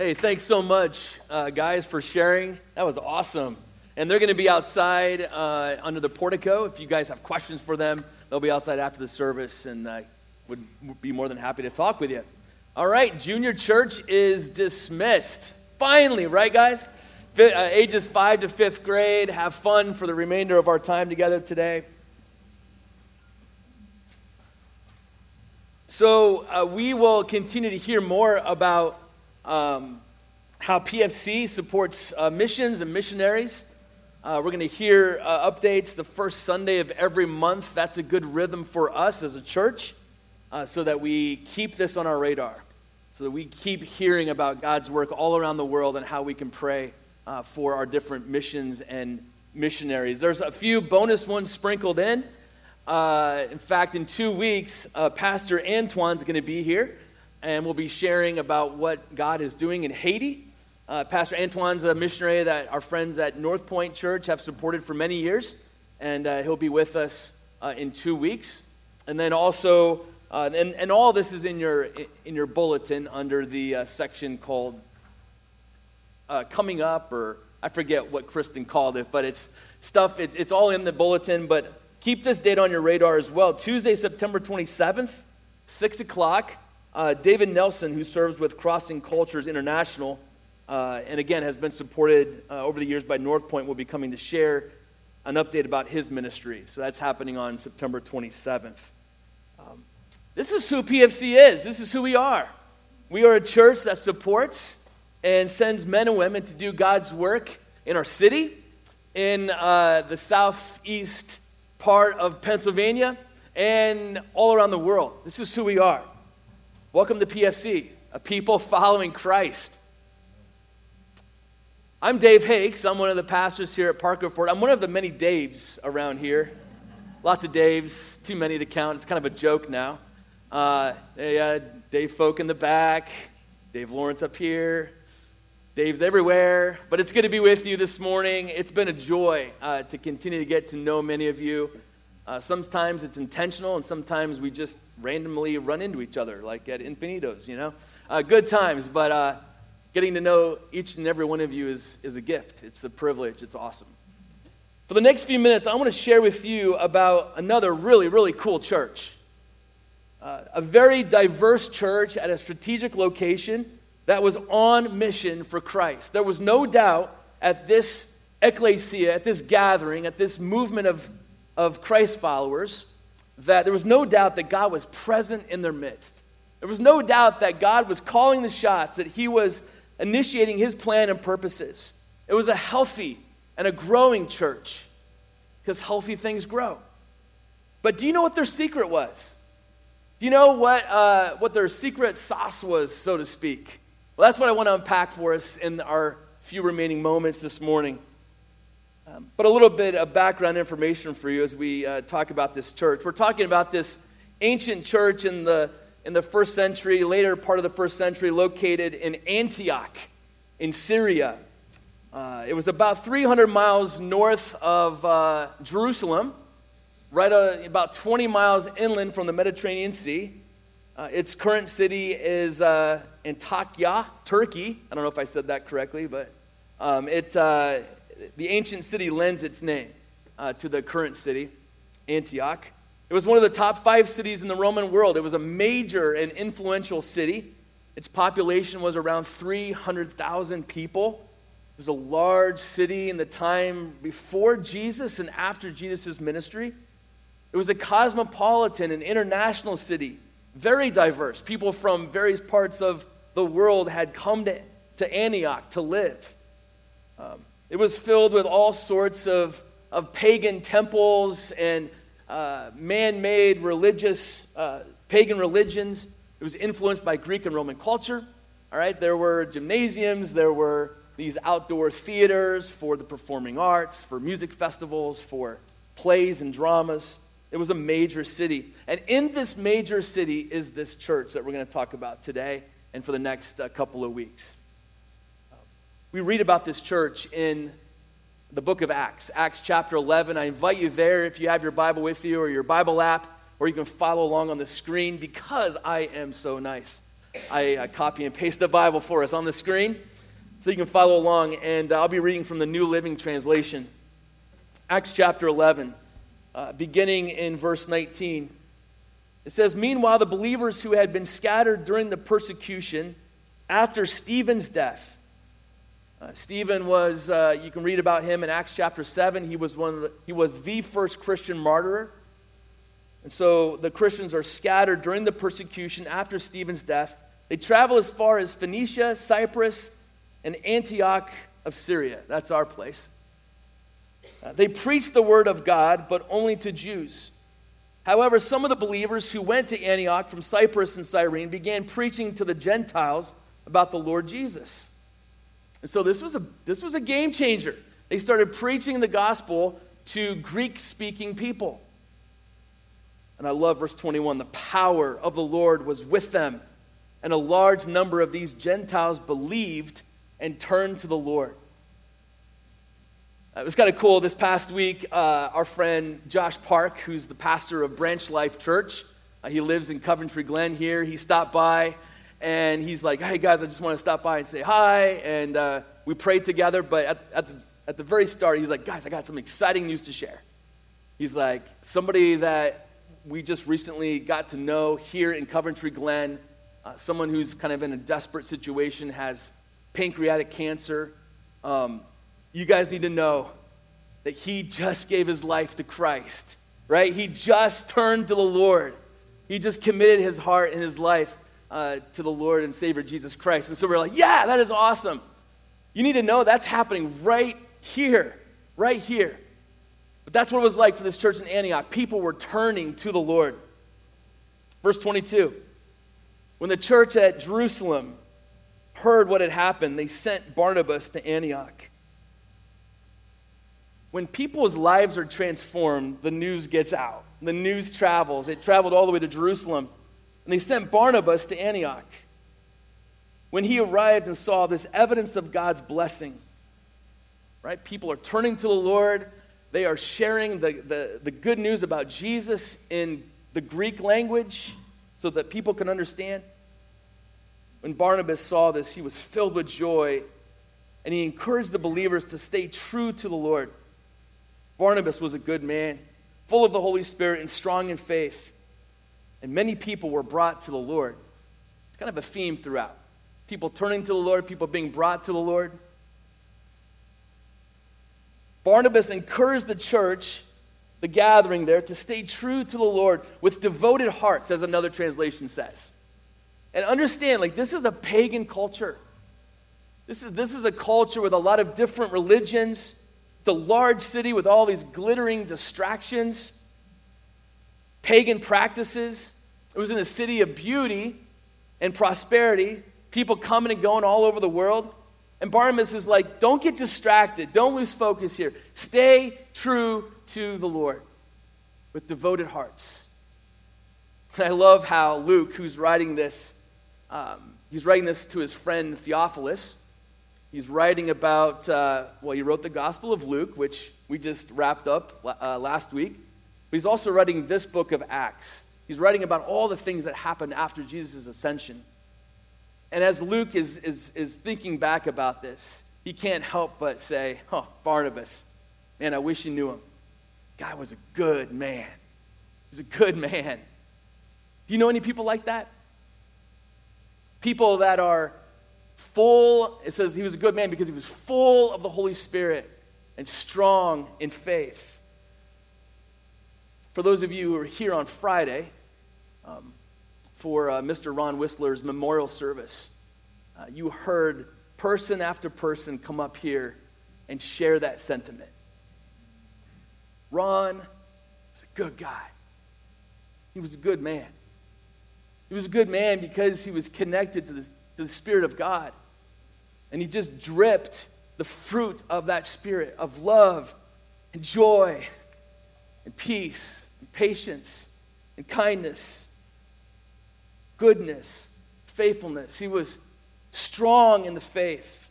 Hey, thanks so much, uh, guys, for sharing. That was awesome. And they're going to be outside uh, under the portico. If you guys have questions for them, they'll be outside after the service and I would be more than happy to talk with you. All right, junior church is dismissed. Finally, right, guys? uh, ages 5 to 5th grade. Have fun for the remainder of our time together today. So, uh, we will continue to hear more about um, how PFC supports uh, missions and missionaries. Uh, we're going to hear uh, updates the first Sunday of every month. That's a good rhythm for us as a church uh, so that we keep this on our radar, so that we keep hearing about God's work all around the world and how we can pray uh, for our different missions and missionaries. There's a few bonus ones sprinkled in. Uh, in fact, in two weeks, Pastor Antoine's going to be here and we'll be sharing about what God is doing in Haiti. Uh, Pastor Antoine's a missionary that our friends at North Point Church have supported for many years, and uh, he'll be with us uh, in two weeks. And then also, uh, and, and all this is in your, in your bulletin under the uh, section called uh, Coming Up, or I forget what Kristen called it, but it's stuff, it, it's all in the bulletin. But keep this date on your radar as well. Tuesday, September 27th, 6 o'clock. Uh, David Nelson, who serves with Crossing Cultures International, uh, and again has been supported uh, over the years by North Point, will be coming to share an update about his ministry. So that's happening on September 27th. Um, this is who PFC is. This is who we are. We are a church that supports and sends men and women to do God's work in our city, in uh, the southeast part of Pennsylvania, and all around the world. This is who we are. Welcome to PFC, a people following Christ. I'm Dave Hakes. I'm one of the pastors here at Parker Ford. I'm one of the many Daves around here. Lots of Daves, too many to count. It's kind of a joke now. Uh, uh, Dave Folk in the back, Dave Lawrence up here, Dave's everywhere. But it's good to be with you this morning. It's been a joy uh, to continue to get to know many of you. Uh, sometimes it's intentional, and sometimes we just randomly run into each other, like at Infinitos, you know? Uh, good times, but uh, getting to know each and every one of you is, is a gift. It's a privilege. It's awesome. For the next few minutes, I want to share with you about another really, really cool church. Uh, a very diverse church at a strategic location that was on mission for Christ. There was no doubt at this ecclesia, at this gathering, at this movement of of Christ followers that there was no doubt that God was present in their midst. There was no doubt that God was calling the shots, that He was initiating His plan and purposes. It was a healthy and a growing church because healthy things grow. But do you know what their secret was? Do you know what, uh, what their secret sauce was, so to speak? Well, that's what I want to unpack for us in our few remaining moments this morning. Um, but a little bit of background information for you as we uh, talk about this church. We're talking about this ancient church in the, in the first century, later part of the first century, located in Antioch in Syria. Uh, it was about 300 miles north of uh, Jerusalem, right uh, about 20 miles inland from the Mediterranean Sea. Uh, its current city is uh, Antakya, Turkey. I don't know if I said that correctly, but um, it, the ancient city lends its name uh, to the current city, Antioch. It was one of the top five cities in the Roman world. It was a major and influential city. Its population was around 300,000 people. It was a large city in the time before Jesus and after Jesus' ministry. It was a cosmopolitan and international city, very diverse. People from various parts of the world had come to, to Antioch to live. Um, it was filled with all sorts of, of pagan temples and uh, man made religious, uh, pagan religions. It was influenced by Greek and Roman culture. All right, there were gymnasiums, there were these outdoor theaters for the performing arts, for music festivals, for plays and dramas. It was a major city. And in this major city is this church that we're going to talk about today and for the next uh, couple of weeks. We read about this church in the book of Acts, Acts chapter 11. I invite you there if you have your Bible with you or your Bible app, or you can follow along on the screen because I am so nice. I, I copy and paste the Bible for us on the screen so you can follow along. And I'll be reading from the New Living Translation. Acts chapter 11, uh, beginning in verse 19. It says, Meanwhile, the believers who had been scattered during the persecution after Stephen's death. Uh, Stephen was, uh, you can read about him in Acts chapter 7. He was, one the, he was the first Christian martyr. And so the Christians are scattered during the persecution after Stephen's death. They travel as far as Phoenicia, Cyprus, and Antioch of Syria. That's our place. Uh, they preached the word of God, but only to Jews. However, some of the believers who went to Antioch from Cyprus and Cyrene began preaching to the Gentiles about the Lord Jesus. And so this was a, this was a game changer. They started preaching the gospel to Greek speaking people. And I love verse 21 the power of the Lord was with them, and a large number of these Gentiles believed and turned to the Lord. It was kind of cool. This past week, uh, our friend Josh Park, who's the pastor of Branch Life Church, uh, he lives in Coventry Glen here. He stopped by and he's like, hey guys, I just want to stop by and say hi. And uh, we prayed together, but at, at, the, at the very start, he's like, guys, I got some exciting news to share. He's like, somebody that we just recently got to know here in Coventry Glen, uh, someone who's kind of in a desperate situation, has pancreatic cancer. Um, you guys need to know that he just gave his life to Christ, right? He just turned to the Lord. He just committed his heart and his life uh, to the Lord and Savior Jesus Christ. And so we're like, yeah, that is awesome. You need to know that's happening right here, right here. But that's what it was like for this church in Antioch. People were turning to the Lord. Verse 22 When the church at Jerusalem heard what had happened, they sent Barnabas to Antioch. When people's lives are transformed, the news gets out. The news travels. It traveled all the way to Jerusalem. And they sent Barnabas to Antioch. When he arrived and saw this evidence of God's blessing, right? People are turning to the Lord. They are sharing the, the, the good news about Jesus in the Greek language so that people can understand. When Barnabas saw this, he was filled with joy and he encouraged the believers to stay true to the Lord. Barnabas was a good man, full of the Holy Spirit and strong in faith. And many people were brought to the Lord. It's kind of a theme throughout. People turning to the Lord, people being brought to the Lord. Barnabas encouraged the church, the gathering there, to stay true to the Lord with devoted hearts, as another translation says. And understand, like, this is a pagan culture. This is, this is a culture with a lot of different religions. It's a large city with all these glittering distractions pagan practices. It was in a city of beauty and prosperity, people coming and going all over the world. And Barnabas is like, don't get distracted. Don't lose focus here. Stay true to the Lord with devoted hearts. And I love how Luke, who's writing this, um, he's writing this to his friend Theophilus. He's writing about, uh, well, he wrote the Gospel of Luke, which we just wrapped up uh, last week. But he's also writing this book of Acts. He's writing about all the things that happened after Jesus' ascension. And as Luke is, is, is thinking back about this, he can't help but say, Oh, Barnabas, man, I wish you knew him. Guy was a good man. He was a good man. Do you know any people like that? People that are full, it says he was a good man because he was full of the Holy Spirit and strong in faith. For those of you who are here on Friday um, for uh, Mr. Ron Whistler's memorial service, uh, you heard person after person come up here and share that sentiment. Ron was a good guy. He was a good man. He was a good man because he was connected to the, to the Spirit of God. And he just dripped the fruit of that Spirit of love and joy and peace patience and kindness, goodness, faithfulness. He was strong in the faith.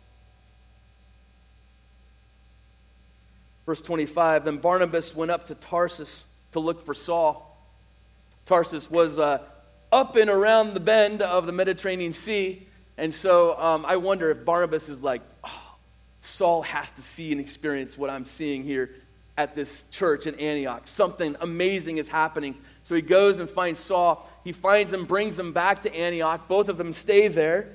Verse 25 Then Barnabas went up to Tarsus to look for Saul. Tarsus was a, up and around the bend of the Mediterranean Sea. And so um, I wonder if Barnabas is like, oh, Saul has to see and experience what I'm seeing here at this church in Antioch. Something amazing is happening. So he goes and finds Saul. He finds him, brings him back to Antioch. Both of them stay there.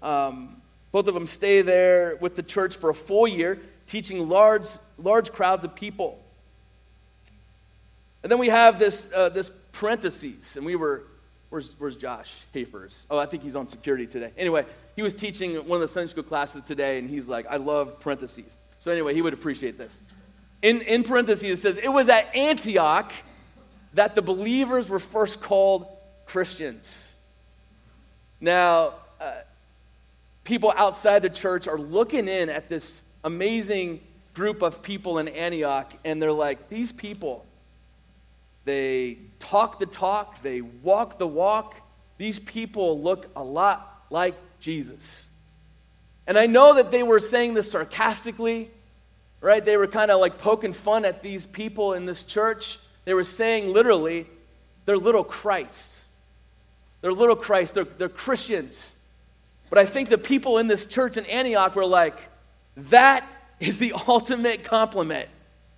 Um, both of them stay there with the church for a full year, teaching large, large crowds of people. And then we have this, uh, this parentheses, and we were, where's, where's Josh Hafers? Oh, I think he's on security today. Anyway, he was teaching one of the Sunday school classes today, and he's like, I love parentheses. So anyway, he would appreciate this. In, in parentheses, it says, It was at Antioch that the believers were first called Christians. Now, uh, people outside the church are looking in at this amazing group of people in Antioch, and they're like, These people, they talk the talk, they walk the walk. These people look a lot like Jesus. And I know that they were saying this sarcastically right? They were kind of like poking fun at these people in this church. They were saying literally, they're little Christs. They're little Christ. They're, they're Christians. But I think the people in this church in Antioch were like, that is the ultimate compliment.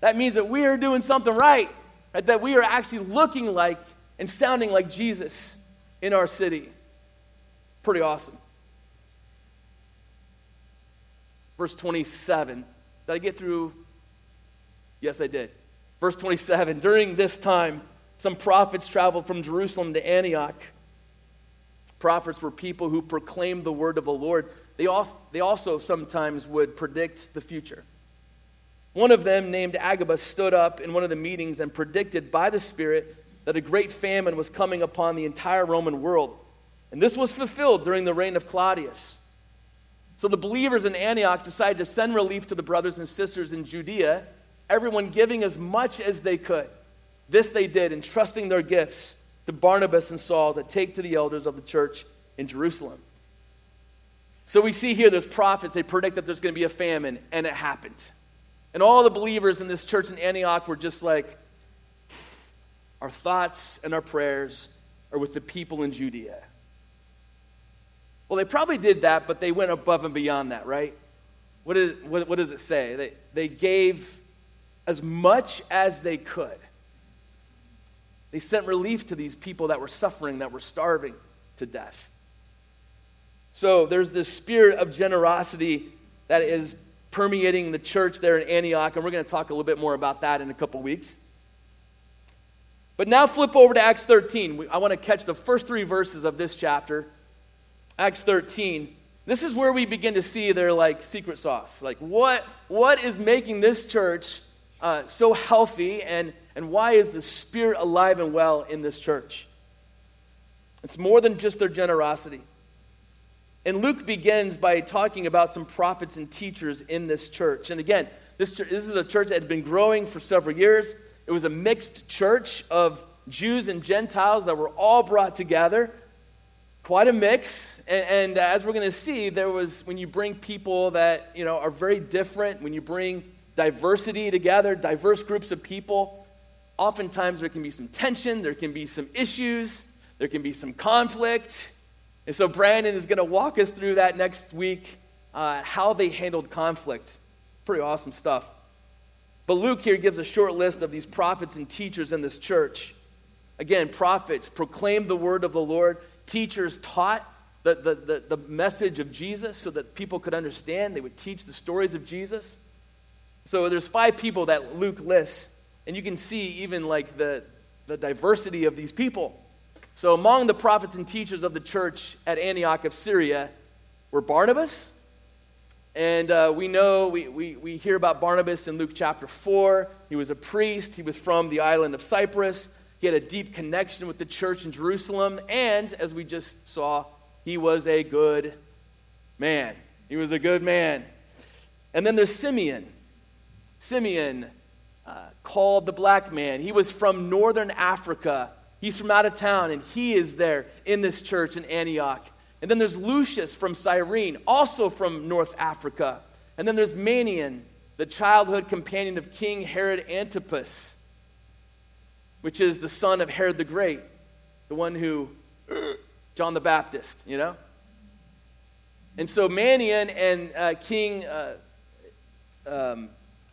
That means that we are doing something right, right? that we are actually looking like and sounding like Jesus in our city. Pretty awesome. Verse 27 did I get through? Yes, I did. Verse 27 During this time, some prophets traveled from Jerusalem to Antioch. Prophets were people who proclaimed the word of the Lord. They, they also sometimes would predict the future. One of them, named Agabus, stood up in one of the meetings and predicted by the Spirit that a great famine was coming upon the entire Roman world. And this was fulfilled during the reign of Claudius. So the believers in Antioch decided to send relief to the brothers and sisters in Judea, everyone giving as much as they could. This they did, entrusting their gifts to Barnabas and Saul to take to the elders of the church in Jerusalem. So we see here there's prophets, they predict that there's going to be a famine, and it happened. And all the believers in this church in Antioch were just like, our thoughts and our prayers are with the people in Judea. Well, they probably did that, but they went above and beyond that, right? What, is, what, what does it say? They, they gave as much as they could. They sent relief to these people that were suffering, that were starving to death. So there's this spirit of generosity that is permeating the church there in Antioch, and we're going to talk a little bit more about that in a couple weeks. But now flip over to Acts 13. I want to catch the first three verses of this chapter. Acts 13, this is where we begin to see their like secret sauce. Like what, what is making this church uh, so healthy and, and why is the spirit alive and well in this church? It's more than just their generosity. And Luke begins by talking about some prophets and teachers in this church. And again, this, church, this is a church that had been growing for several years. It was a mixed church of Jews and Gentiles that were all brought together quite a mix. And, and uh, as we're going to see, there was when you bring people that you know are very different, when you bring diversity together, diverse groups of people, oftentimes there can be some tension, there can be some issues, there can be some conflict. And so Brandon is going to walk us through that next week, uh, how they handled conflict. Pretty awesome stuff. But Luke here gives a short list of these prophets and teachers in this church. Again, prophets proclaim the word of the Lord teachers taught the, the, the, the, message of Jesus so that people could understand. They would teach the stories of Jesus. So there's five people that Luke lists, and you can see even like the, the diversity of these people. So among the prophets and teachers of the church at Antioch of Syria were Barnabas. And uh, we know, we, we, we hear about Barnabas in Luke chapter 4. He was a priest, he was from the island of Cyprus. He had a deep connection with the church in Jerusalem. And as we just saw, he was a good man. He was a good man. And then there's Simeon. Simeon, uh, called the black man. He was from northern Africa. He's from out of town, and he is there in this church in Antioch. And then there's Lucius from Cyrene, also from North Africa. And then there's Manaen, the childhood companion of King Herod Antipas which is the son of Herod the Great, the one who John the Baptist, you know? And so Manaen and uh, King uh, um,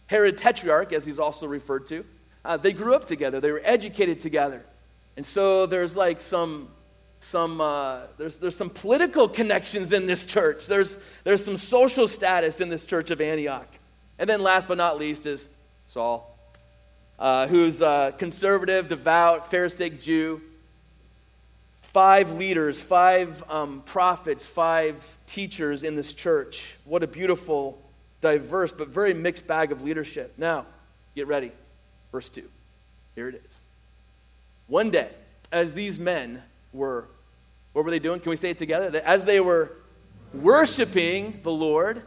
Herod Tetrarch, as he's also referred to, uh, they grew up together. They were educated together. And so there's like some, some uh, there's, there's some political connections in this church. There's, there's some social status in this church of Antioch. And then last but not least is Saul, uh, who's a conservative, devout, Pharisaic Jew. Five leaders, five um, prophets, five teachers in this church. What a beautiful, diverse, but very mixed bag of leadership. Now, get ready. Verse 2. Here it is. One day, as these men were, what were they doing? Can we say it together? As they were worshiping the Lord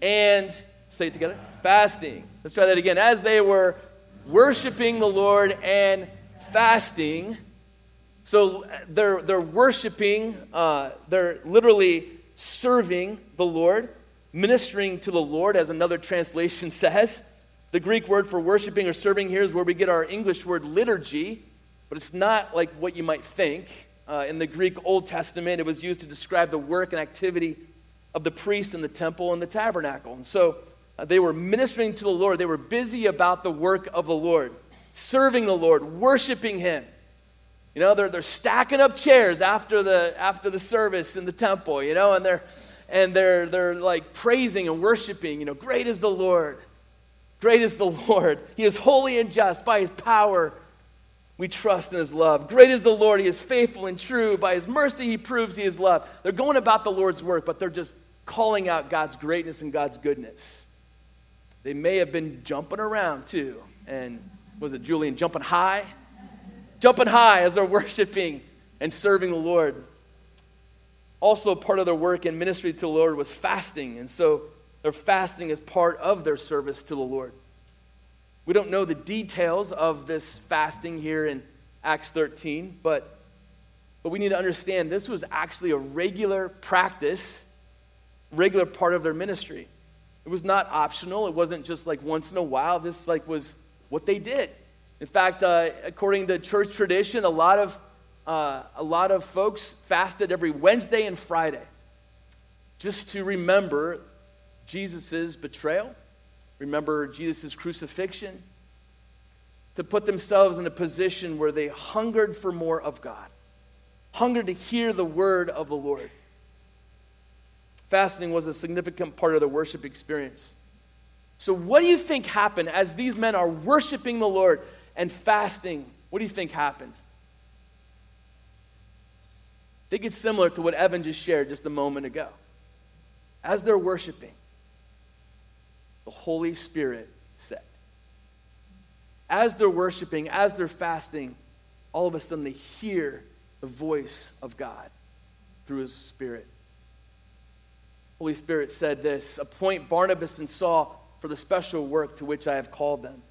and, say it together, fasting. Let's try that again. As they were worshiping the Lord and fasting, so they're, they're worshiping, uh, they're literally serving the Lord, ministering to the Lord, as another translation says. The Greek word for worshiping or serving here is where we get our English word liturgy, but it's not like what you might think. Uh, in the Greek Old Testament, it was used to describe the work and activity of the priests in the temple and the tabernacle. And so Uh, they were ministering to the Lord. They were busy about the work of the Lord, serving the Lord, worshiping Him. You know, they're, they're stacking up chairs after the, after the service in the temple, you know, and they're, and they're, they're like praising and worshiping. You know, great is the Lord. Great is the Lord. He is holy and just. By his power, we trust in his love. Great is the Lord. He is faithful and true. By his mercy, he proves he is love. They're going about the Lord's work, but they're just calling out God's greatness and God's goodness. They may have been jumping around too. And was it Julian jumping high? Jumping high as they're worshiping and serving the Lord. Also, part of their work in ministry to the Lord was fasting. And so their fasting is part of their service to the Lord. We don't know the details of this fasting here in Acts 13, but, but we need to understand this was actually a regular practice, regular part of their ministry. It was not optional. It wasn't just like once in a while. This like was what they did. In fact, uh, according to church tradition, a lot of uh, a lot of folks fasted every Wednesday and Friday just to remember Jesus' betrayal, remember Jesus' crucifixion, to put themselves in a position where they hungered for more of God, hungered to hear the word of the Lord. Fasting was a significant part of the worship experience. So, what do you think happened as these men are worshiping the Lord and fasting? What do you think happened? I think it's similar to what Evan just shared just a moment ago. As they're worshiping, the Holy Spirit said. As they're worshiping, as they're fasting, all of a sudden they hear the voice of God through his Spirit. Holy Spirit said this Appoint Barnabas and Saul for the special work to which I have called them.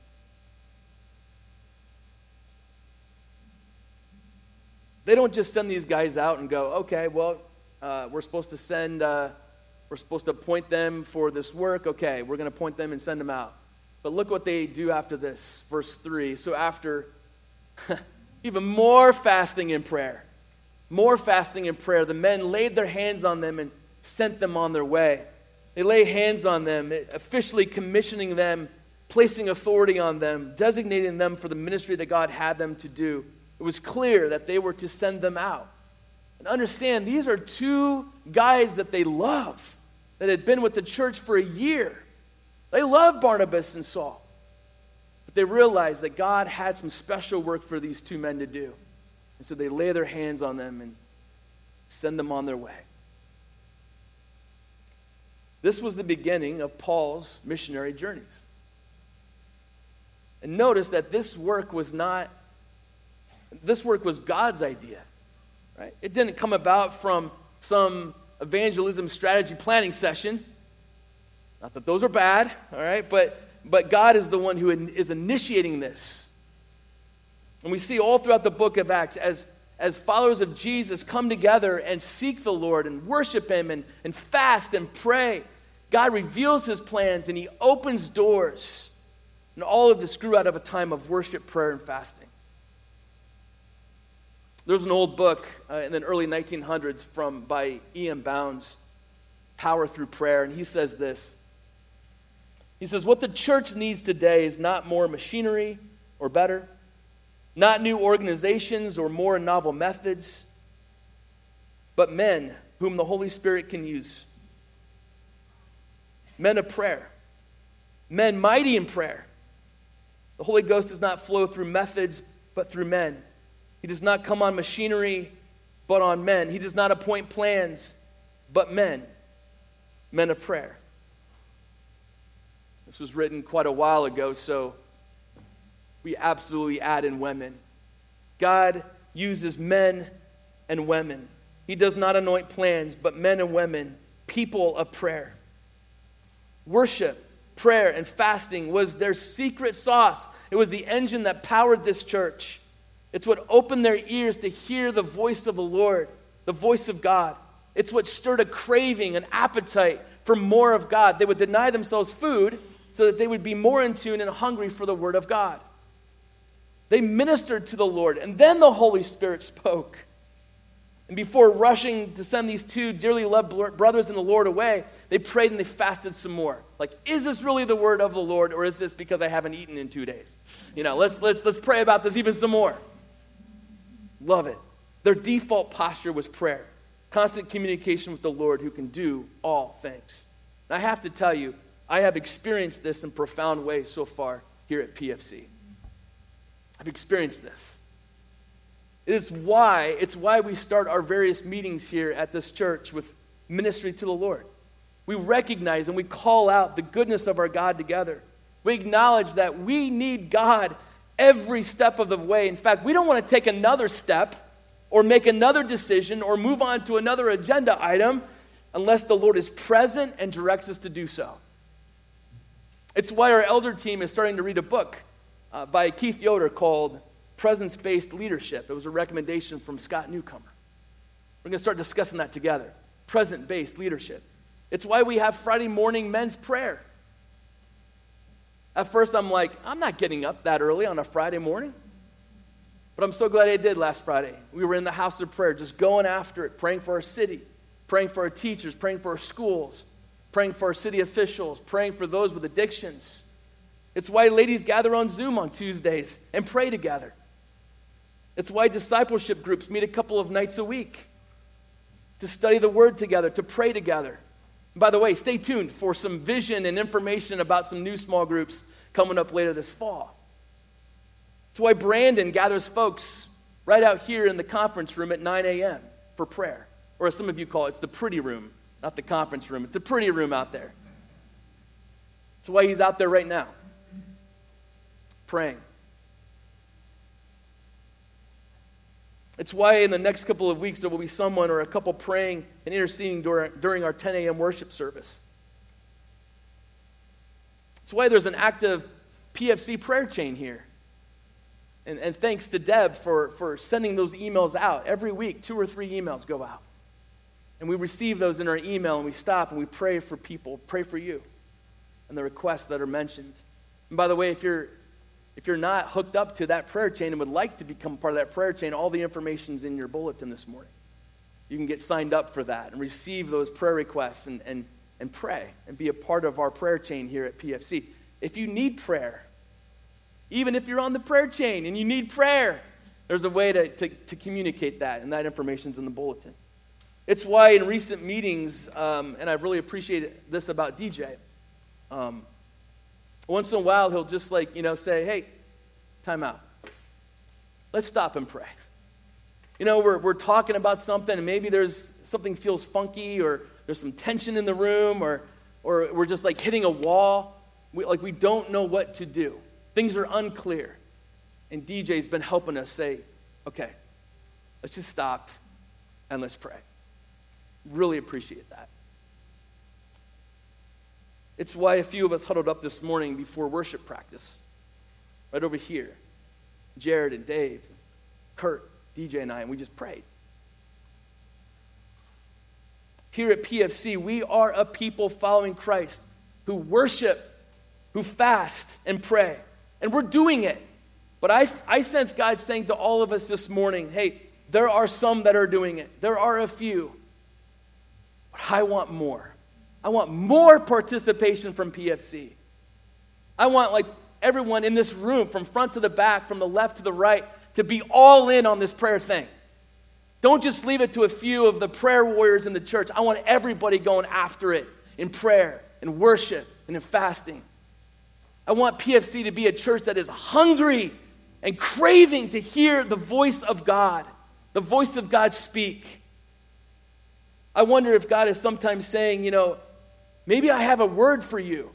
They don't just send these guys out and go, okay, well, uh, we're supposed to send. Uh, we're supposed to appoint them for this work. Okay, we're going to appoint them and send them out. But look what they do after this. Verse 3. So, after even more fasting and prayer, more fasting and prayer, the men laid their hands on them and sent them on their way. They lay hands on them, officially commissioning them, placing authority on them, designating them for the ministry that God had them to do. It was clear that they were to send them out. And understand, these are two guys that they love that had been with the church for a year. They loved Barnabas and Saul. But they realized that God had some special work for these two men to do. And so they lay their hands on them and send them on their way. This was the beginning of Paul's missionary journeys. And notice that this work was not, this work was God's idea, right? It didn't come about from some evangelism strategy planning session. Not that those are bad, all right, but, but God is the one who is initiating this. And we see all throughout the book of Acts as, as followers of Jesus come together and seek the Lord and worship Him and, and fast and pray. God reveals His plans and He opens doors. And all of this grew out of a time of worship, prayer, and fasting. There's an old book uh, in the early 1900s from by E.M. Bounds, Power Through Prayer, and he says this. He says, What the church needs today is not more machinery or better, not new organizations or more novel methods, but men whom the Holy Spirit can use. Men of prayer, men mighty in prayer. The Holy Ghost does not flow through methods, but through men. He does not come on machinery, but on men. He does not appoint plans, but men, men of prayer. This was written quite a while ago, so we absolutely add in women. God uses men and women. He does not anoint plans, but men and women, people of prayer. Worship, prayer, and fasting was their secret sauce. It was the engine that powered this church. It's what opened their ears to hear the voice of the Lord, the voice of God. It's what stirred a craving, an appetite for more of God. They would deny themselves food so that they would be more in tune and hungry for the Word of God. They ministered to the Lord, and then the Holy Spirit spoke. And before rushing to send these two dearly loved brothers in the Lord away, they prayed and they fasted some more. Like, is this really the word of the Lord, or is this because I haven't eaten in two days? You know, let's, let's, let's pray about this even some more. Love it. Their default posture was prayer, constant communication with the Lord who can do all things. And I have to tell you, I have experienced this in profound ways so far here at PFC. I've experienced this. It is why, it's why we start our various meetings here at this church with ministry to the Lord. We recognize and we call out the goodness of our God together. We acknowledge that we need God every step of the way. In fact, we don't want to take another step or make another decision or move on to another agenda item unless the Lord is present and directs us to do so. It's why our elder team is starting to read a book uh, by Keith Yoder called Presence Based Leadership. It was a recommendation from Scott Newcomer. We're going to start discussing that together. Present based leadership. It's why we have Friday morning men's prayer. At first, I'm like, I'm not getting up that early on a Friday morning. But I'm so glad I did last Friday. We were in the house of prayer, just going after it, praying for our city, praying for our teachers, praying for our schools, praying for our city officials, praying for those with addictions. It's why ladies gather on Zoom on Tuesdays and pray together. It's why discipleship groups meet a couple of nights a week to study the Word together, to pray together. By the way, stay tuned for some vision and information about some new small groups coming up later this fall. It's why Brandon gathers folks right out here in the conference room at 9 a.m. for prayer. Or as some of you call it, it's the pretty room, not the conference room. It's a pretty room out there. That's why he's out there right now, praying. It's why in the next couple of weeks there will be someone or a couple praying and interceding during, during our 10 a.m. worship service. It's why there's an active PFC prayer chain here. And, and thanks to Deb for, for sending those emails out. Every week, two or three emails go out. And we receive those in our email and we stop and we pray for people, pray for you and the requests that are mentioned. And by the way, if you're if you're not hooked up to that prayer chain and would like to become part of that prayer chain, all the information's in your bulletin this morning. You can get signed up for that and receive those prayer requests and, and, and pray and be a part of our prayer chain here at PFC. If you need prayer, even if you're on the prayer chain and you need prayer, there's a way to, to, to communicate that, and that information's in the bulletin. It's why in recent meetings, um, and I've really appreciated this about DJ, um, once in a while, he'll just like, you know, say, hey, time out. Let's stop and pray. You know, we're, we're talking about something, and maybe there's something feels funky, or there's some tension in the room, or, or we're just like hitting a wall. We, like we don't know what to do. Things are unclear. And DJ's been helping us say, okay, let's just stop and let's pray. Really appreciate that. It's why a few of us huddled up this morning before worship practice, right over here. Jared and Dave, Kurt, DJ, and I, and we just prayed. Here at PFC, we are a people following Christ who worship, who fast and pray. And we're doing it. But I, I sense God saying to all of us this morning hey, There are some that are doing it, there are a few. But I want more. I want more participation from PFC. I want, like, everyone in this room, from front to the back, from the left to the right, to be all in on this prayer thing. Don't just leave it to a few of the prayer warriors in the church. I want everybody going after it in prayer, and worship, and in fasting. I want PFC to be a church that is hungry and craving to hear the voice of God, the voice of God speak. I wonder if God is sometimes saying, you know, maybe I have a word for you,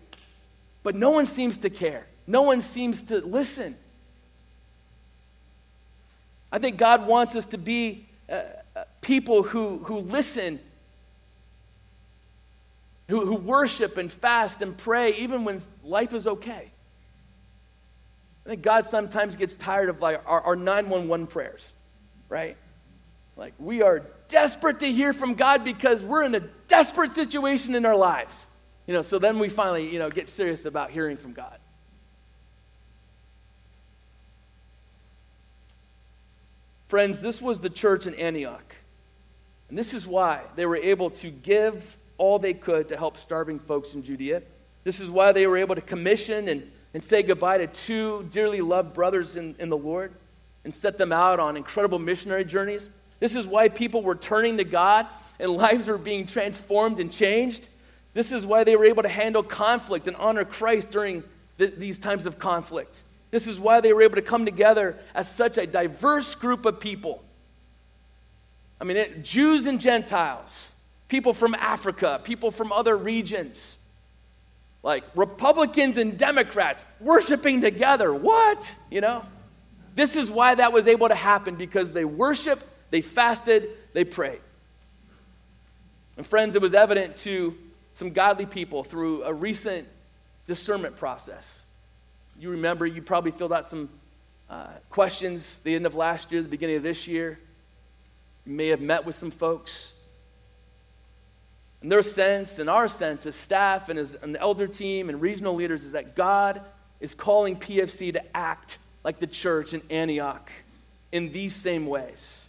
but no one seems to care. No one seems to listen. I think God wants us to be uh, uh, people who, who listen, who, who worship and fast and pray even when life is okay. I think God sometimes gets tired of like our, our 911 prayers, right? Like we are desperate to hear from God because we're in a desperate situation in our lives. You know, so then we finally, you know, get serious about hearing from God. Friends, this was the church in Antioch. And this is why they were able to give all they could to help starving folks in Judea. This is why they were able to commission and, and say goodbye to two dearly loved brothers in, in the Lord and set them out on incredible missionary journeys. This is why people were turning to God and lives were being transformed and changed. This is why they were able to handle conflict and honor Christ during th- these times of conflict. This is why they were able to come together as such a diverse group of people. I mean, it, Jews and Gentiles, people from Africa, people from other regions, like Republicans and Democrats worshiping together. What? You know? This is why that was able to happen because they worshiped, they fasted, they prayed. And friends, it was evident to some godly people through a recent discernment process. You remember, you probably filled out some uh, questions the end of last year, the beginning of this year. You may have met with some folks. And their sense and our sense as staff and as an elder team and regional leaders is that God is calling PFC to act like the church in Antioch in these same ways.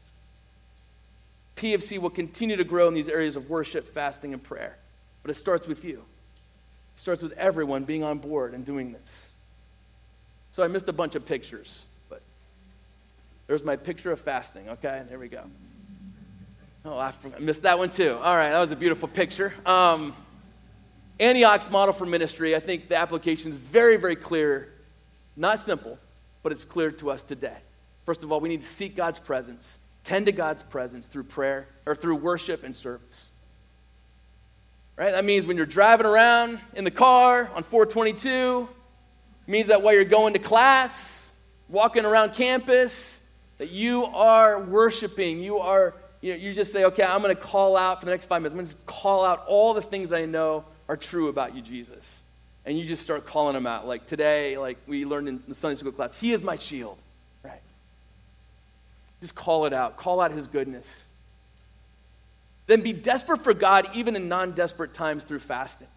PFC will continue to grow in these areas of worship, fasting, and prayer. But it starts with you. It starts with everyone being on board and doing this. So I missed a bunch of pictures, but there's my picture of fasting, okay? And there we go. Oh, I missed that one too. All right, that was a beautiful picture. Um, Antioch's model for ministry, I think the application is very, very clear. Not simple, but it's clear to us today. First of all, we need to seek God's presence, tend to God's presence through prayer or through worship and service. Right? That means when you're driving around in the car on 422, means that while you're going to class, walking around campus, that you are worshiping. You are, you, know, you just say, okay, I'm going to call out for the next five minutes. I'm going to call out all the things I know are true about you, Jesus. And you just start calling them out. Like today, like we learned in the Sunday school class, He is my shield. Just call it out. Call out His goodness. Then be desperate for God even in non desperate times through fasting.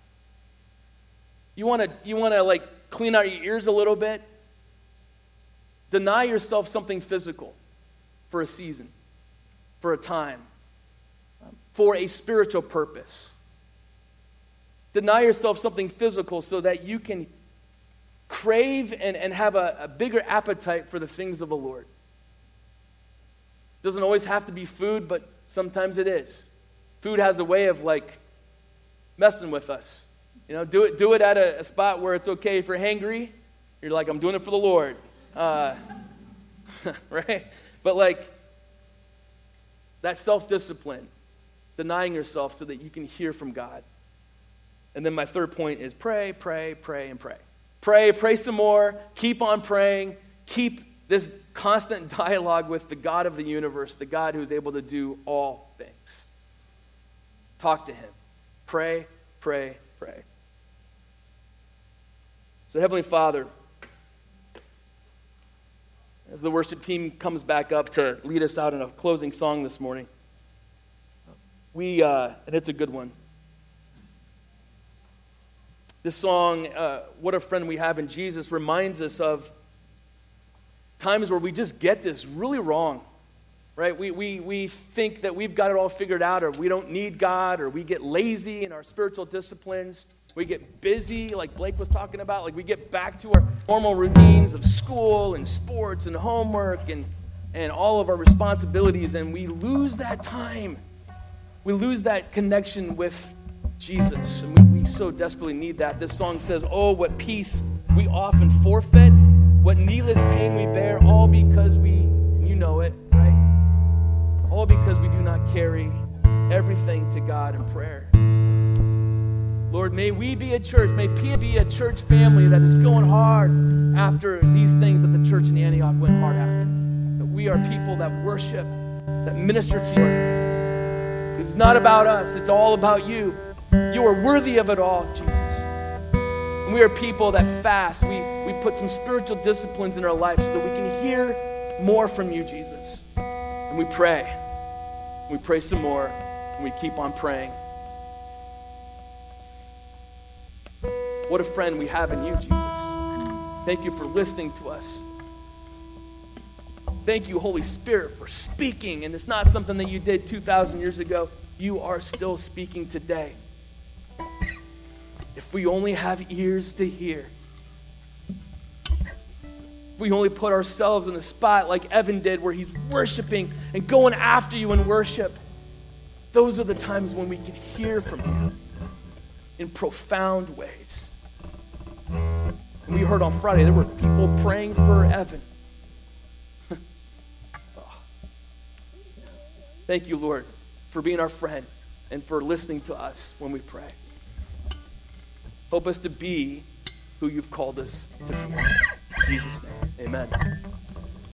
You want to, you want to like clean out your ears a little bit. Deny yourself something physical for a season, for a time, for a spiritual purpose. Deny yourself something physical so that you can crave and, and have a, a bigger appetite for the things of the Lord. Doesn't always have to be food, but sometimes it is. Food has a way of like messing with us. You know, do it, do it at a, a spot where it's okay if you're hangry. You're like, I'm doing it for the Lord. Uh, right? But like, that self discipline, denying yourself so that you can hear from God. And then my third point is pray, pray, pray, and pray. Pray, pray some more. Keep on praying. Keep this constant dialogue with the God of the universe, the God who's able to do all things. Talk to Him. Pray, pray, pray. So, Heavenly Father, as the worship team comes back up to lead us out in a closing song this morning, we, uh, and it's a good one. This song, uh, What a Friend We Have in Jesus, reminds us of times where we just get this really wrong. right? We, we, we think that we've got it all figured out, or we don't need God, or we get lazy in our spiritual disciplines. We get busy, like Blake was talking about. Like we get back to our normal routines of school and sports and homework and, and all of our responsibilities, and we lose that time. We lose that connection with Jesus, and we, we so desperately need that. This song says, Oh, what peace we often forfeit, what needless pain we bear, all because we, you know it, right? All because we do not carry everything to God in prayer. Lord, may we be a church, may P be a church family that is going hard after these things that the church in Antioch went hard after. That we are people that worship, that minister to you. It's not about us, it's all about you. You are worthy of it all, Jesus. And we are people that fast. We put some spiritual disciplines in our life so that we can hear more from you, Jesus. And we pray. We pray some more, and we keep on praying. What a friend we have in you, Jesus. Thank you for listening to us. Thank you, Holy Spirit, for speaking. And it's not something that you did 2,000 years ago. You are still speaking today. If we only have ears to hear, we only put ourselves in a spot like Evan did, where he's worshiping and going after you in worship, those are the times when we can hear from you in profound ways. we heard on Friday there were people praying for Evan. Thank you, Lord, for being our friend and for listening to us when we pray. Help us to be who you've called us to be. In Jesus' name, amen.